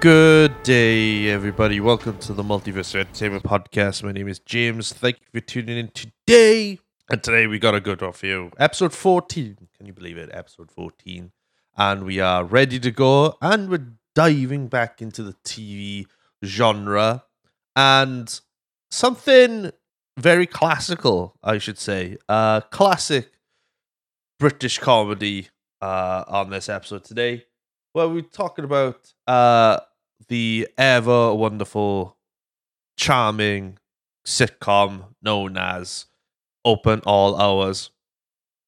Good day, everybody. Welcome to the Multiverse Entertainment Podcast. My name is James. Thank you for tuning in today. And today we got a good one for you. Episode 14. Can you believe it? Episode 14. And we are ready to go. And we're diving back into the TV genre. And something very classical, I should say. Uh, classic British comedy uh, on this episode today. Well, we're talking about uh, the ever wonderful, charming sitcom known as Open All Hours.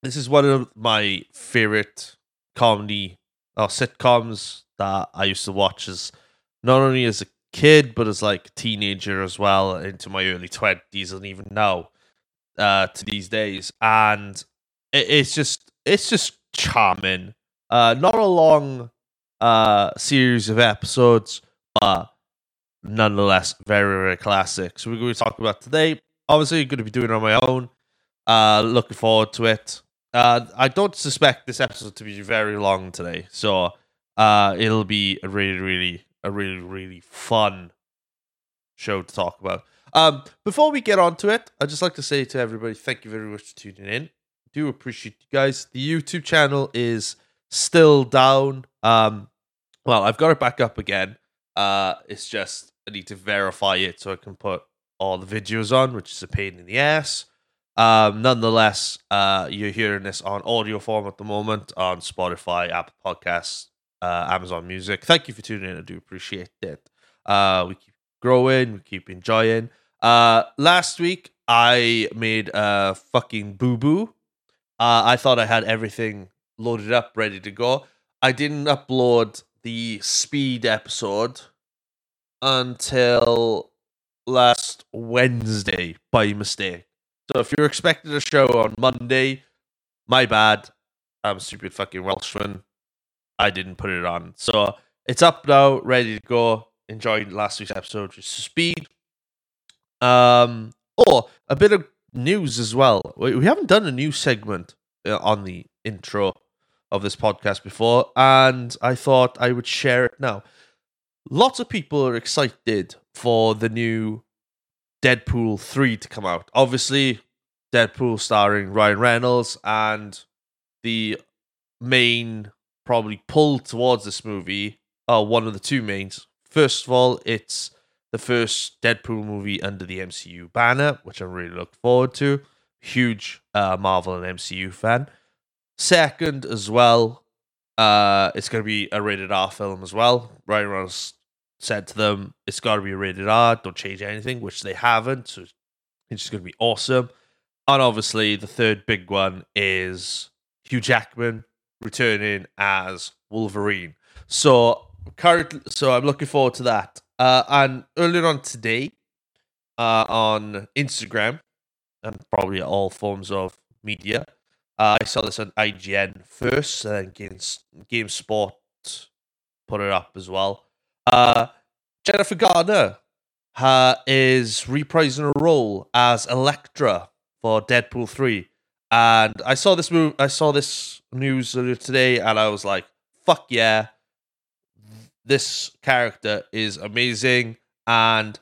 This is one of my favorite comedy or sitcoms that I used to watch as not only as a kid but as like a teenager as well into my early 20s and even now uh to these days and it, it's just it's just charming uh not a long uh series of episodes but nonetheless very very classic. So we're going to talk about today. Obviously going to be doing on my own. Uh looking forward to it. Uh i don't suspect this episode to be very long today so uh it'll be a really really a really really fun show to talk about. Um before we get on to it i'd just like to say to everybody thank you very much for tuning in. I do appreciate you guys. The youtube channel is still down. Um well i've got it back up again uh it's just i need to verify it so i can put all the videos on which is a pain in the ass um nonetheless uh you're hearing this on audio form at the moment on spotify apple podcasts uh, Amazon Music. Thank you for tuning in. I do appreciate it. Uh, we keep growing, we keep enjoying. Uh, last week I made a fucking boo boo. Uh, I thought I had everything loaded up, ready to go. I didn't upload the speed episode until last Wednesday by mistake. So if you're expecting a show on Monday, my bad. I'm a stupid fucking Welshman. I didn't put it on. So it's up now, ready to go. Enjoyed last week's episode, is speed. Um, or a bit of news as well. We, we haven't done a new segment uh, on the intro of this podcast before, and I thought I would share it now. Lots of people are excited for the new Deadpool 3 to come out. Obviously, Deadpool starring Ryan Reynolds and the main probably pull towards this movie are one of the two mains. First of all, it's the first Deadpool movie under the MCU banner, which I'm really looking forward to. Huge uh, Marvel and MCU fan. Second, as well, uh, it's going to be a rated R film as well. Ryan Reynolds said to them, it's got to be rated R, don't change anything, which they haven't. So it's just going to be awesome. And obviously, the third big one is Hugh Jackman returning as Wolverine. So currently, so I'm looking forward to that. Uh, and earlier on today, uh, on Instagram and probably all forms of media, uh, I saw this on IGN first, and then Games GameSpot put it up as well. Uh, Jennifer Garner uh, is reprising her role as Elektra for Deadpool three. And I saw this move. I saw this news today, and I was like, "Fuck yeah!" This character is amazing, and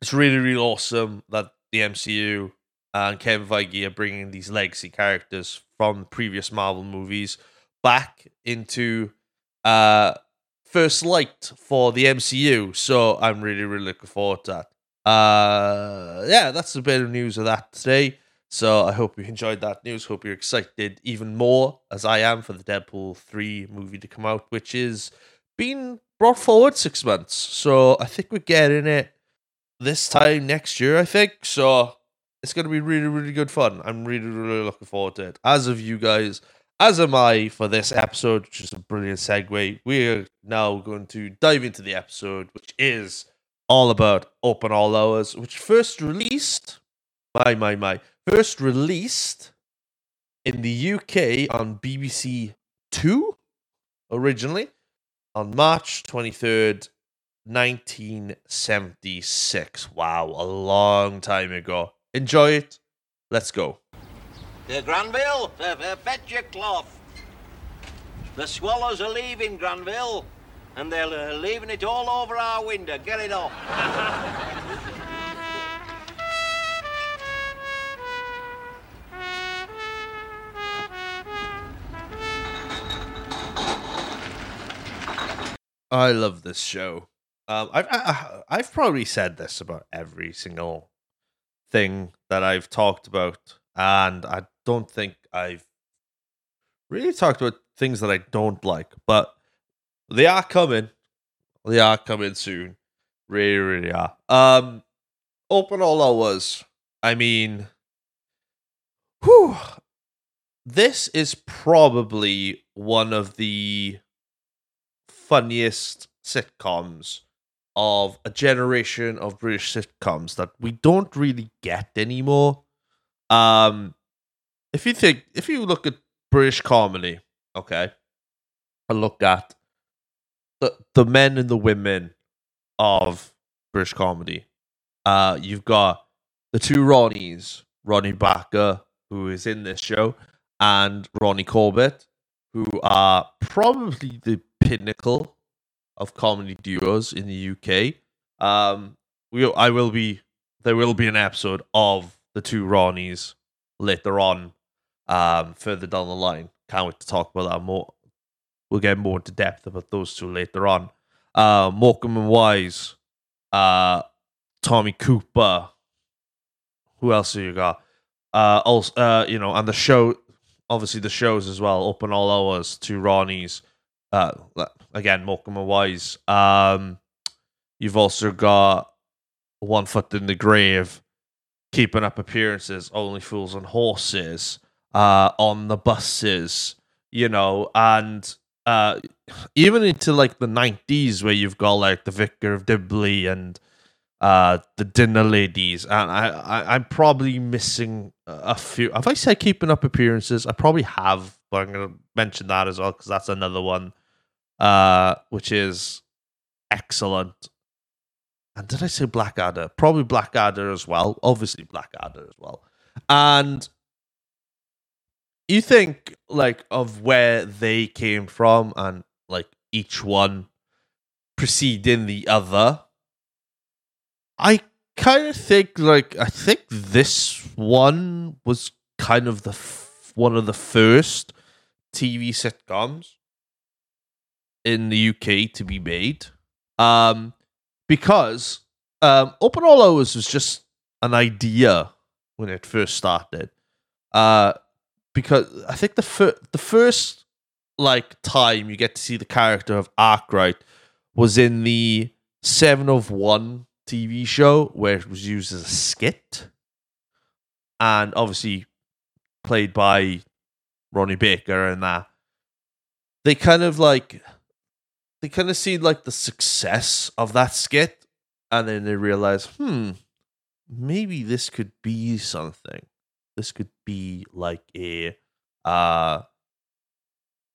it's really, really awesome that the MCU and Kevin Feige are bringing these legacy characters from previous Marvel movies back into uh first light for the MCU. So I'm really, really looking forward to that. Uh, yeah, that's a bit of news of that today. So I hope you enjoyed that news. Hope you're excited even more as I am for the Deadpool 3 movie to come out, which is being brought forward six months. So I think we're getting it this time next year, I think. So it's going to be really, really good fun. I'm really, really looking forward to it. As of you guys, as am I for this episode, which is a brilliant segue. We're now going to dive into the episode, which is all about Open All Hours, which first released, my, my, my, first released in the UK on BBC Two originally on March 23rd, 1976. Wow, a long time ago. Enjoy it. Let's go. Uh, Granville, fetch your cloth. The swallows are leaving, Granville. and they're uh, leaving it all over our window. Get it off. I love this show. Um, I've I, I've probably said this about every single thing that I've talked about, and I don't think I've really talked about things that I don't like, but they are coming. They are coming soon. Really, really are. Um, open all hours. I mean, whew, this is probably one of the funniest sitcoms of a generation of British sitcoms that we don't really get anymore. Um, if you think, if you look at British comedy, okay, and look at the the men and the women of British comedy, uh, you've got the two Ronnies, Ronnie Barker, who is in this show, and Ronnie Corbett, who are probably the pinnacle of comedy duos in the UK. Um, we I will be there will be an episode of the two Ronnies later on, um, further down the line. Can't wait to talk about that more. We'll get more into depth about those two later on. Uh, Morecambe and Wise, uh, Tommy Cooper. Who else have you got? Uh, also, uh, you know, and the show, obviously the shows as well. Open all hours, two Ronnies. Uh, again, Morecambe and Wise. Um, you've also got One Foot in the Grave, keeping up appearances, Only Fools and Horses, uh, on the buses, you know, and uh, even into like the 90s where you've got like the Vicar of Dibley and uh, the Dinner Ladies. And I, I, I'm probably missing a few. Have I said keeping up appearances? I probably have, but I'm to mention that as well because that's another one uh, which is excellent. And did I say Blackadder? Probably Blackadder as well. Obviously Blackadder as well. And you think like of where they came from and like each one preceding the other. I kind of think like I think this one was kind of the f- one of the first TV sitcoms in the UK to be made. Um, because um, Open All Hours was just an idea when it first started. Uh, because I think the fir- the first like time you get to see the character of Arkwright was in the Seven of One TV show where it was used as a skit, and obviously played by Ronnie Baker and that. They kind of like they kind of see like the success of that skit, and then they realize, hmm, maybe this could be something. This could be like a uh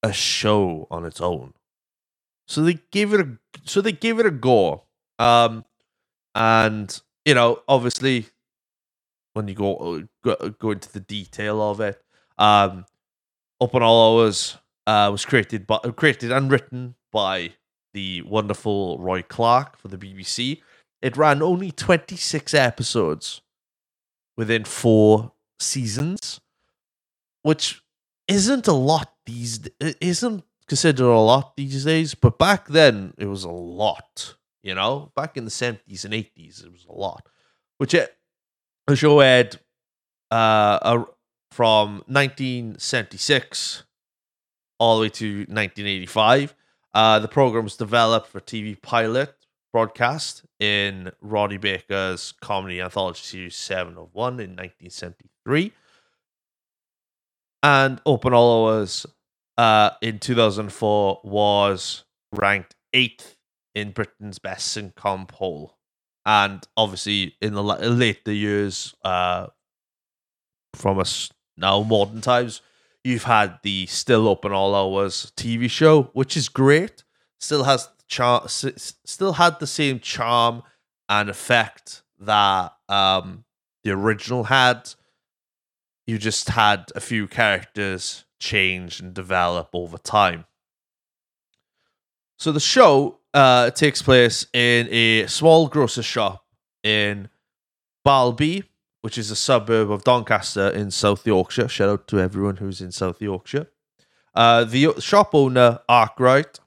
a show on its own. So they gave it a so they gave it a go. Um and you know, obviously when you go go, go into the detail of it, um Open All Hours uh was created by created and written by the wonderful Roy Clarke for the BBC. It ran only 26 episodes within four seasons, which isn't a lot these isn't considered a lot these days, but back then it was a lot. You know, back in the 70s and 80s, it was a lot. Which it the show aired uh, from 1976 all the way to 1985. Uh, the program was developed for TV pilot broadcast in Ronnie Baker's comedy anthology series Seven of One in 1973. And Open All Hours uh, in 2004 was ranked eighth in Britain's best sitcom poll. And obviously, in the later years, uh, from us now modern times, You've had the Still Open All Hours TV show, which is great. Still has char- still had the same charm and effect that um, the original had. You just had a few characters change and develop over time. So the show uh, takes place in a small grocer's shop in Balby, which is a suburb of Doncaster in South Yorkshire. Shout out to everyone who's in South Yorkshire. Uh, the shop owner, Arkwright,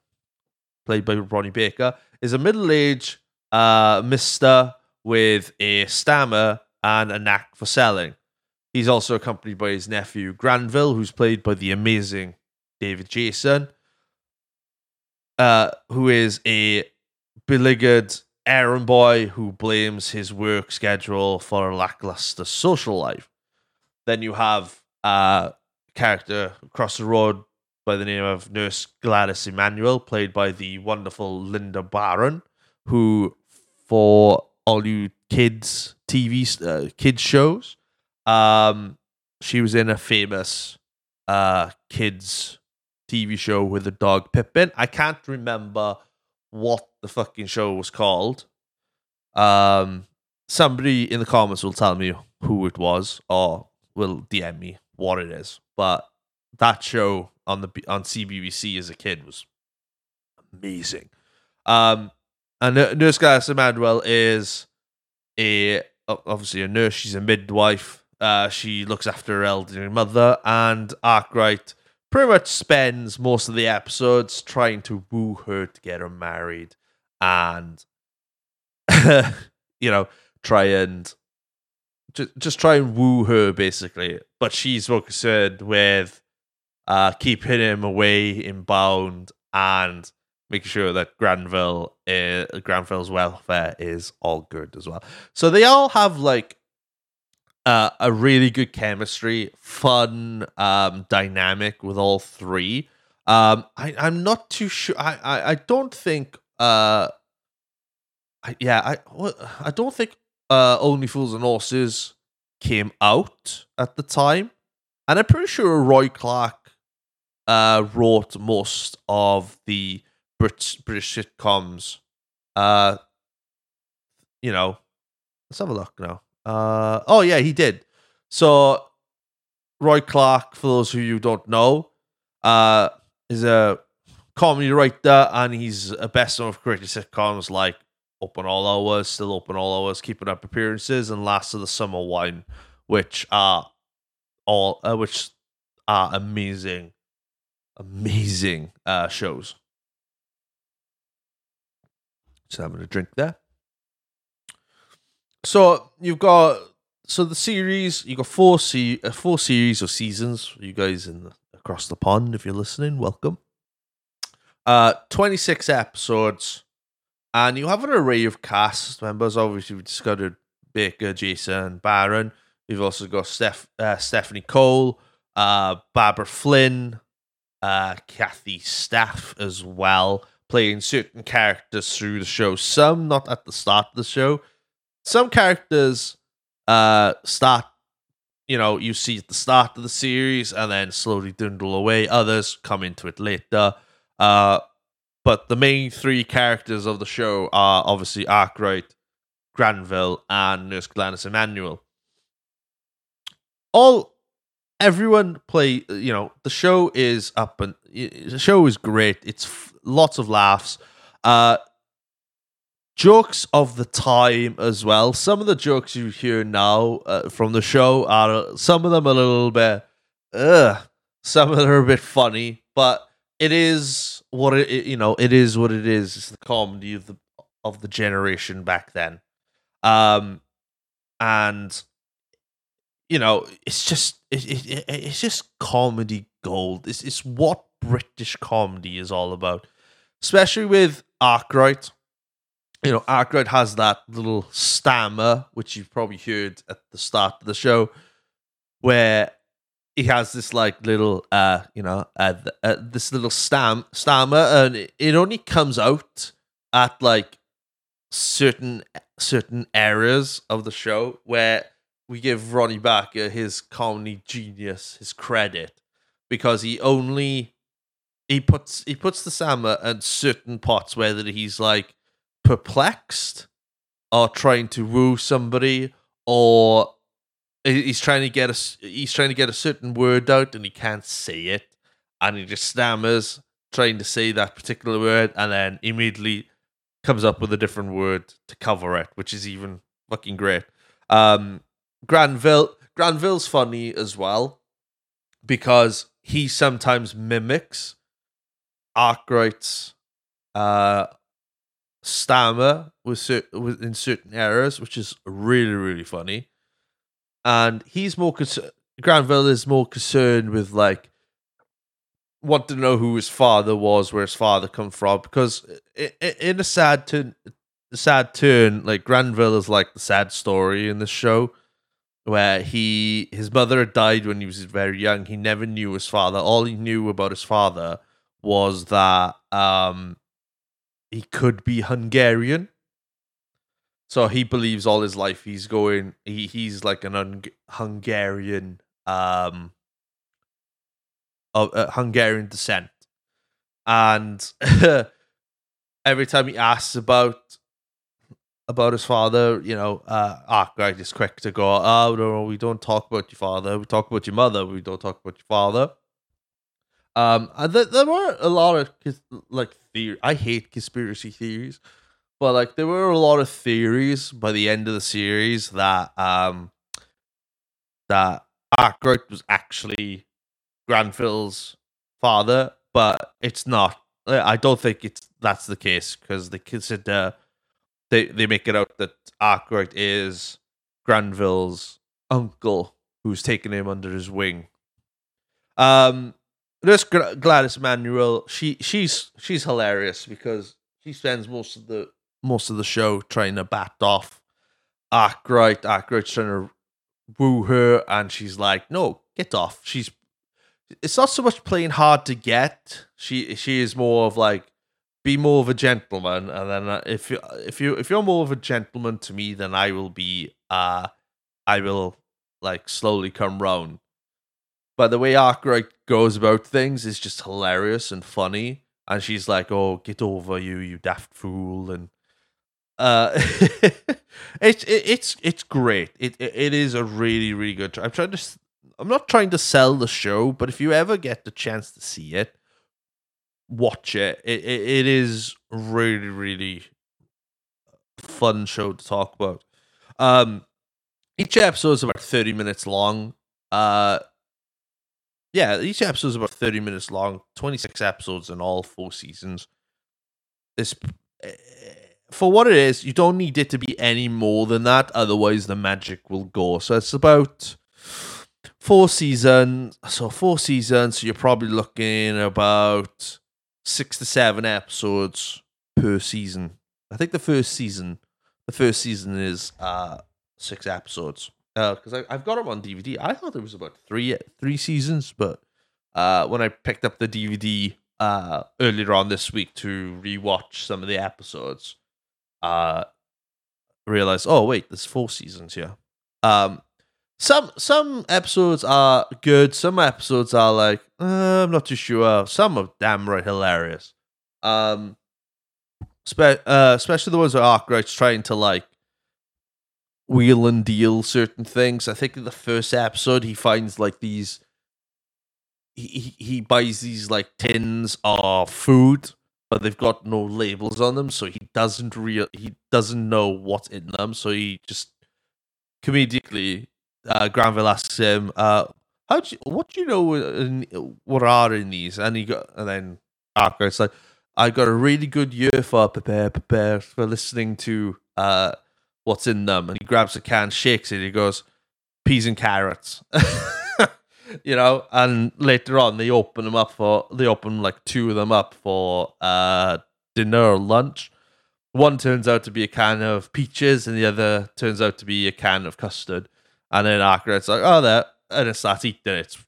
played by Ronnie Baker, is a middle-aged uh, mister with a stammer and a knack for selling. He's also accompanied by his nephew, Granville, who's played by the amazing David Jason, uh, who is a beleaguered errand boy who blames his work schedule for a lackluster social life. Then you have a character across the road by the name of Nurse Gladys Emmanuel, played by the wonderful Lynda Baron, who, for all you kids TV uh, kids shows, um, she was in a famous uh kids TV show with a dog Pippin. I can't remember what the fucking show was called. Um, somebody in the comments will tell me who it was, or will DM me what it is. But that show on the on CBBC as a kid was amazing. Um, and Nurse Gladys Emmanuel is a obviously a nurse. She's a midwife. Uh, she looks after her elderly mother, and Arkwright pretty much spends most of the episodes trying to woo her to get her married, and you know, try and just just try and woo her basically. But she's more concerned with uh, keeping him away in bound and making sure that Granville, uh, Granville's welfare is all good as well. So they all have like uh, a really good chemistry, fun um, dynamic with all three. Um, I, I'm not too sure. I, I, I don't think. Uh, I, yeah, I, I don't think uh, Only Fools and Horses came out at the time, and I'm pretty sure Roy Clarke uh, wrote most of the Brit- British sitcoms. Uh, you know, let's have a look now. Uh, oh yeah, he did. So Roy Clarke, for those of you who don't know, uh, is a comedy writer and he's a best known for creating sitcoms like Open All Hours, Still Open All Hours, Keeping Up Appearances, and Last of the Summer Wine, which are all uh, which are amazing amazing uh, shows. Just having a drink there. So you've got so the series you got four se- uh, four series of seasons. You guys in the, across the pond, if you're listening, welcome. Uh, twenty six episodes, and you have an array of cast members. Obviously, we've discovered Baker, Jason, Baron. We've also got Steph, uh, Stephanie Cole, uh, Barbara Flynn, uh, Kathy Staff as well, playing certain characters through the show. Some not at the start of the show. Some characters uh, start, you know, you see at the start of the series and then slowly dwindle away. Others come into it later. Uh, but the main three characters of the show are obviously Arkwright, Granville, and Nurse Gladys Emmanuel. All everyone play you know the show is up and the show is great. It's f- lots of laughs. Uh jokes of the time as well. Some of the jokes you hear now uh, from the show are some of them a little bit some of them are a bit funny but it is what it, you know it is what it is it's the comedy of the of the generation back then um and you know, it's just it, it, it's just comedy gold. It's it's what British comedy is all about, especially with Arkwright. You know, Arkwright has that little stammer, which you've probably heard at the start of the show, where he has this like little, uh, you know, uh, uh, this little stam stammer, and it only comes out at like certain certain areas of the show where we give Ronnie Barker his comedy genius his credit because he only he puts he puts the stammer at certain parts whether he's like perplexed or trying to woo somebody or he's trying to get a he's trying to get a certain word out and he can't say it and he just stammers trying to say that particular word and then immediately comes up with a different word to cover it, which is even fucking great. Um, Granville Granville's funny as well because he sometimes mimics Arkwright's uh, stammer with, with in certain areas, which is really really funny. And he's more concerned. Granville is more concerned with like want to know who his father was, where his father come from, because in a sad turn, sad turn, like Granville is like the sad story in this show, where he his mother had died when he was very young. He never knew his father. All he knew about his father was that um he could be Hungarian. So he believes all his life he's going. He he's like an Hung- Hungarian um of uh, Hungarian descent, and every time he asks about about his father, you know, uh, Arkwright is quick to go, "Oh no, no, we don't talk about your father. We talk about your mother. We don't talk about your father." Um, and th- there were a lot of like theory. I hate conspiracy theories, but like there were a lot of theories by the end of the series that um that Arkwright was actually Granville's father, but it's not. I don't think it's that's the case because they consider they they make it out that Arkwright is Granville's uncle who's taken him under his wing. Um, this Gladys Manuel, she she's she's hilarious because she spends most of the most of the show trying to bat off Arkwright. Arkwright's trying to woo her, and she's like, "No, get off." She's it's not so much playing hard to get. She she is more of like be more of a gentleman, and then uh, if you if you if you're more of a gentleman to me, then I will be uh I will like slowly come round. But the way Arkwright goes about things is just hilarious and funny. And she's like, "Oh, get over you, you daft fool!" And uh, it's it, it's it's great. It, it it is a really really good. I'm trying to. I'm not trying to sell the show, but if you ever get the chance to see it, watch it. It it, it is really really fun show to talk about. Um, each episode is about thirty minutes long. Uh, yeah, each episode is about thirty minutes long. Twenty six episodes in all four seasons. This for what it is, you don't need it to be any more than that. Otherwise, the magic will go. So it's about four seasons. So four seasons. So you're probably looking about six to seven episodes per season. I think the first season, the first season is uh six episodes. Because I I've got them on DVD. I thought there was about three three seasons, but uh when I picked up the DVD uh earlier on this week to rewatch some of the episodes, uh realize, oh wait, there's four seasons here. Um some some episodes are good. Some episodes are like uh, I'm not too sure. Some are damn right hilarious. Um, spe- uh, especially the ones where Arkwright's trying to like wheel and deal certain things. I think in the first episode he finds like these. He he, he buys these like tins of food, but they've got no labels on them, so he doesn't real he doesn't know what's in them. So he just comedically uh, Granville asks him, uh, "How do you, what do you know? In, what are in these?" And he got, and then Arkwright's like, "I got a really good year for prepare, prepare for listening to uh, what's in them." And he grabs a can, shakes it, he goes, "Peas and carrots." you know, and later on they open them up for they open like two of them up for uh dinner or lunch. One turns out to be a can of peaches, and the other turns out to be a can of custard. And then Arkwright's like, "Oh, that," and it starts eating it. It's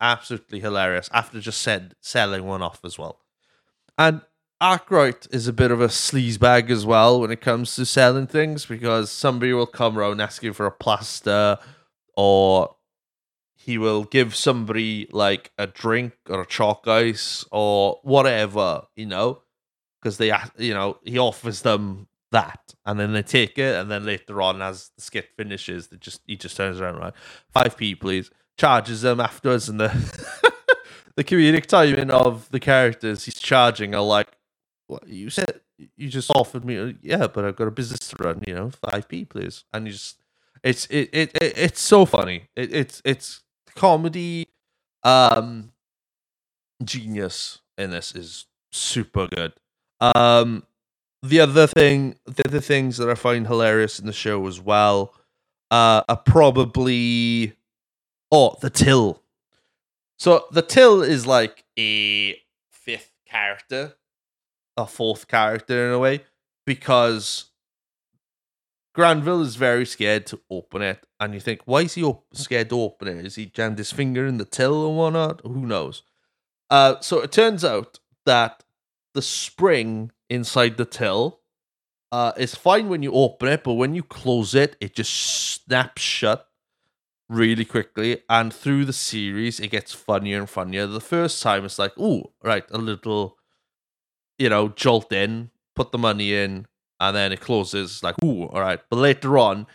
absolutely hilarious. After just said selling one off as well, and Arkwright is a bit of a sleazebag as well when it comes to selling things because somebody will come around asking for a plaster, or he will give somebody like a drink or a chalk ice or whatever, you know, because they, you know, he offers them that, and then they take it, and then later on, as the skit finishes, they just he just turns around, right, five p, please, charges them afterwards, and the the comedic timing of the characters he's charging are like, what you said, you just offered me, uh, yeah, but I've got a business to run, you know, five p, please, and you just, it's it it, it it's so funny. It, it's it's comedy, um, genius in this is super good. Um, the other thing, the other things that I find hilarious in the show as well, uh, are probably oh the till. So the till is like a fifth character, a fourth character in a way, because Granville is very scared to open it, and you think, why is he op- scared to open it? Is he jammed his finger in the till and whatnot? Who knows? Uh, so it turns out that the spring inside the till uh, is fine when you open it, but when you close it, it just snaps shut really quickly. And through the series, it gets funnier and funnier. The first time, it's like, oh, right, a little, you know, jolt in, put the money in, and then it closes. Like, ooh, all right. But later on,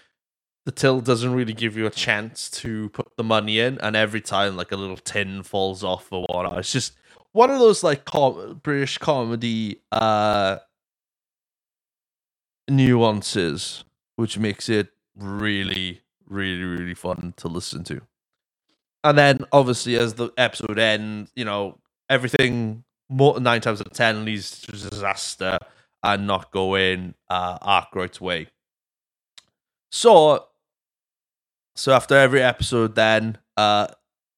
the till doesn't really give you a chance to put the money in, and every time, like a little tin falls off or whatnot. It's just one of those like com- British comedy uh nuances, which makes it really, really, really fun to listen to. And then obviously as the episode ends, you know, everything more nine times out of ten leads to disaster and not going uh Arkwright's way. So so after every episode then uh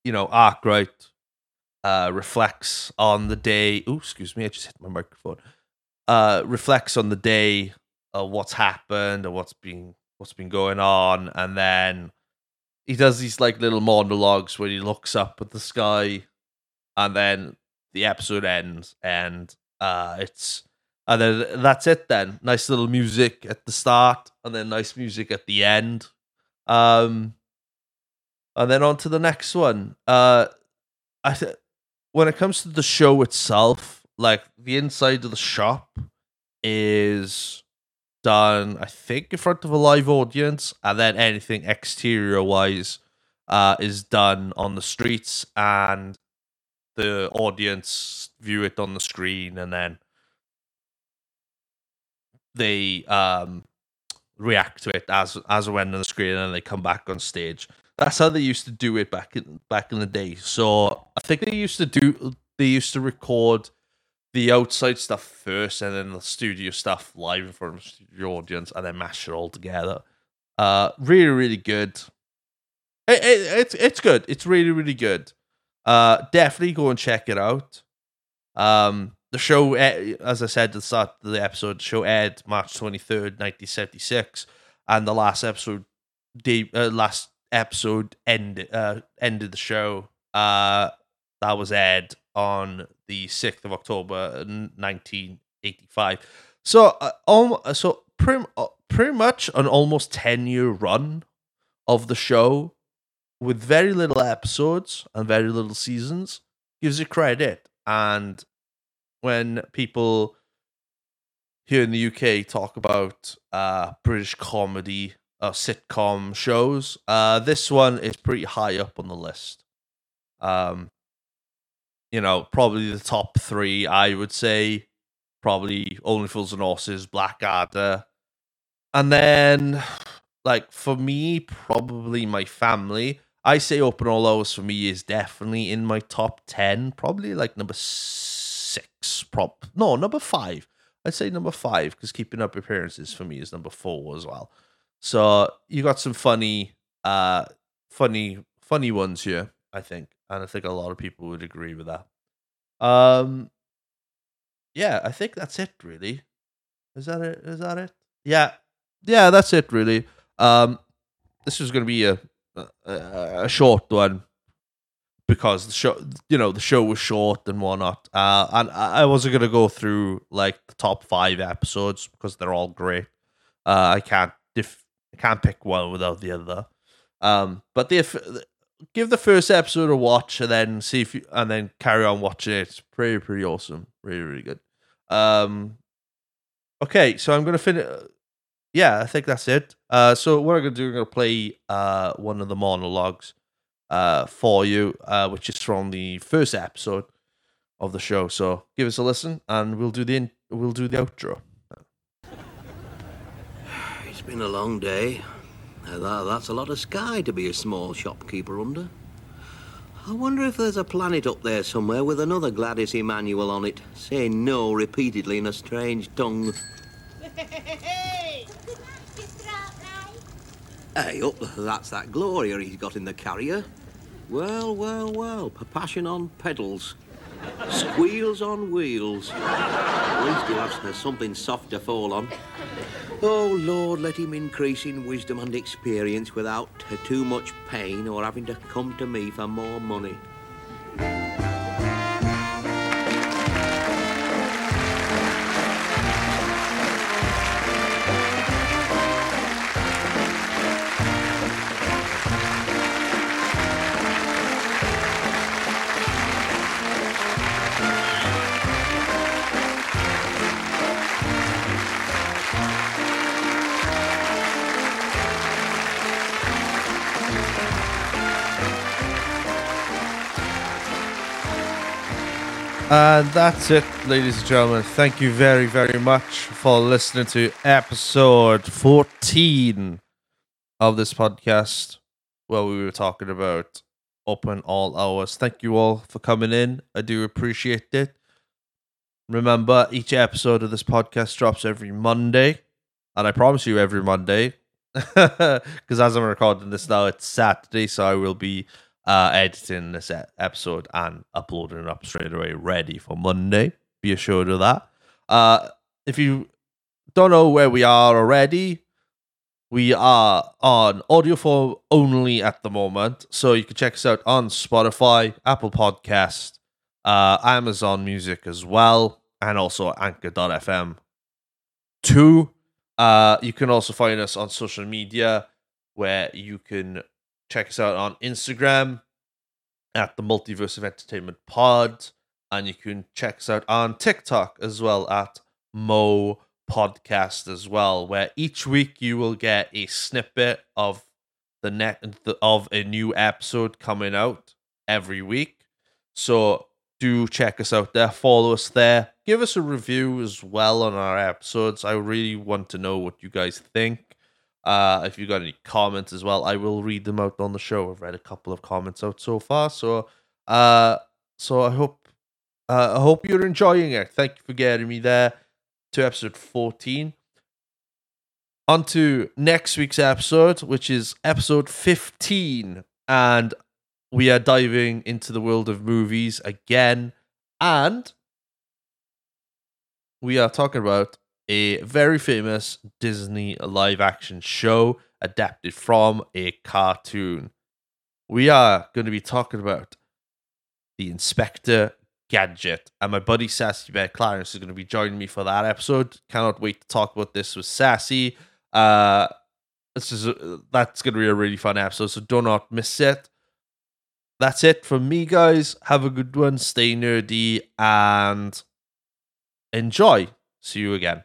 you know Arkwright uh reflects on the day oh excuse me I just hit my microphone uh reflects on the day of what's happened or what's been what's been going on and then he does these like little monologues where he looks up at the sky and then the episode ends and uh it's and then that's it then. Nice little music at the start and then nice music at the end. Um and then on to the next one. Uh i th- when it comes to the show itself like the inside of the shop is done i think in front of a live audience and then anything exterior wise uh is done on the streets and the audience view it on the screen and then they um react to it as as when on the screen and they come back on stage. That's how they used to do it back in back in the day. So I think they used to do they used to record the outside stuff first and then the studio stuff live in front of the audience and then mash it all together. Uh really, really good. It, it, it's it's good. It's really, really good. Uh definitely go and check it out. Um the show, as I said at the start of the episode, the show aired March 23rd, 1976, and the last episode, the uh, last episode ended uh, ended the show. Uh, that was aired on the 6th of October, 1985. So, uh, um, so pretty, uh, pretty much an almost 10 year run of the show with very little episodes and very little seasons gives it credit. And when people here in the UK talk about uh, British comedy or sitcom shows, uh, this one is pretty high up on the list. Um, you know, probably the top three, I would say. Probably Only Fools and Horses, Blackadder. And then, like, for me, probably my family. I say Open All Hours for me is definitely in my top 10, probably like number prop. No, number five. I'd say number five because keeping up appearances for me is number four as well. So you got some funny, uh, funny, funny ones here, I think, and I think a lot of people would agree with that. Um, yeah, I think that's it. Really, is that it? Is that it? Yeah, yeah, that's it. Really. Um, this is going to be a, a a short one because the show, you know, the show was short and whatnot. Uh, and I wasn't gonna go through like the top five episodes because they're all great. Uh, I can't dif- I can't pick one without the other. Um, but if give the first episode a watch and then see if you and then carry on watching it. It's pretty pretty awesome, really really good. Um, okay, so I'm gonna finish. Yeah, I think that's it. Uh, so what I'm gonna do, I'm gonna play uh one of the monologues uh, for you, uh, which is from the first episode of the show. So give us a listen, and we'll do the in- we'll do the outro. It's been a long day. That, that's a lot of sky to be a small shopkeeper under. I wonder if there's a planet up there somewhere with another Gladys Emmanuel on it, saying no repeatedly in a strange tongue. Hey! Up, that's that Gloria he's got in the carrier. Well, well, well, passion on pedals. Squeals on wheels. At least he'll have something soft to fall on. Oh, Lord, let him increase in wisdom and experience without too much pain or having to come to me for more money. And that's it, ladies and gentlemen. Thank you very, very much for listening to episode 14 of this podcast where we were talking about open all hours. Thank you all for coming in. I do appreciate it. Remember, each episode of this podcast drops every Monday. And I promise you every Monday. Because as I'm recording this now, it's Saturday, so I will be uh, editing this episode and uploading it up straight away, ready for Monday. Be assured of that. Uh, if you don't know where we are already, we are on audio form only at the moment. So you can check us out on Spotify, Apple Podcast, uh, Amazon Music as well, and also Anchor.fm. Two, uh, you can also find us on social media where you can check us out on Instagram at the Multiverse of Entertainment Pod, and you can check us out on TikTok as well at Mo Podcast as well, where each week you will get a snippet of the net of a new episode coming out every week. So do check us out there, follow us there, give us a review as well on our episodes. I really want to know what you guys think. Uh, if you got any comments as well, I will read them out on the show. I've read a couple of comments out so far, so uh, so I hope uh, I hope you're enjoying it. Thank you for getting me there to episode fourteen. On to next week's episode, which is episode fifteen, and we are diving into the world of movies again, and we are talking about a very famous Disney live action show adapted from a cartoon. We are going to be talking about the Inspector Gadget, and my buddy Sassy Bear Clarence is going to be joining me for that episode. Cannot wait to talk about this with Sassy. Uh, this is a, that's going to be a really fun episode, so do not miss it. That's it from me, guys. Have a good one. Stay nerdy and enjoy. See you again.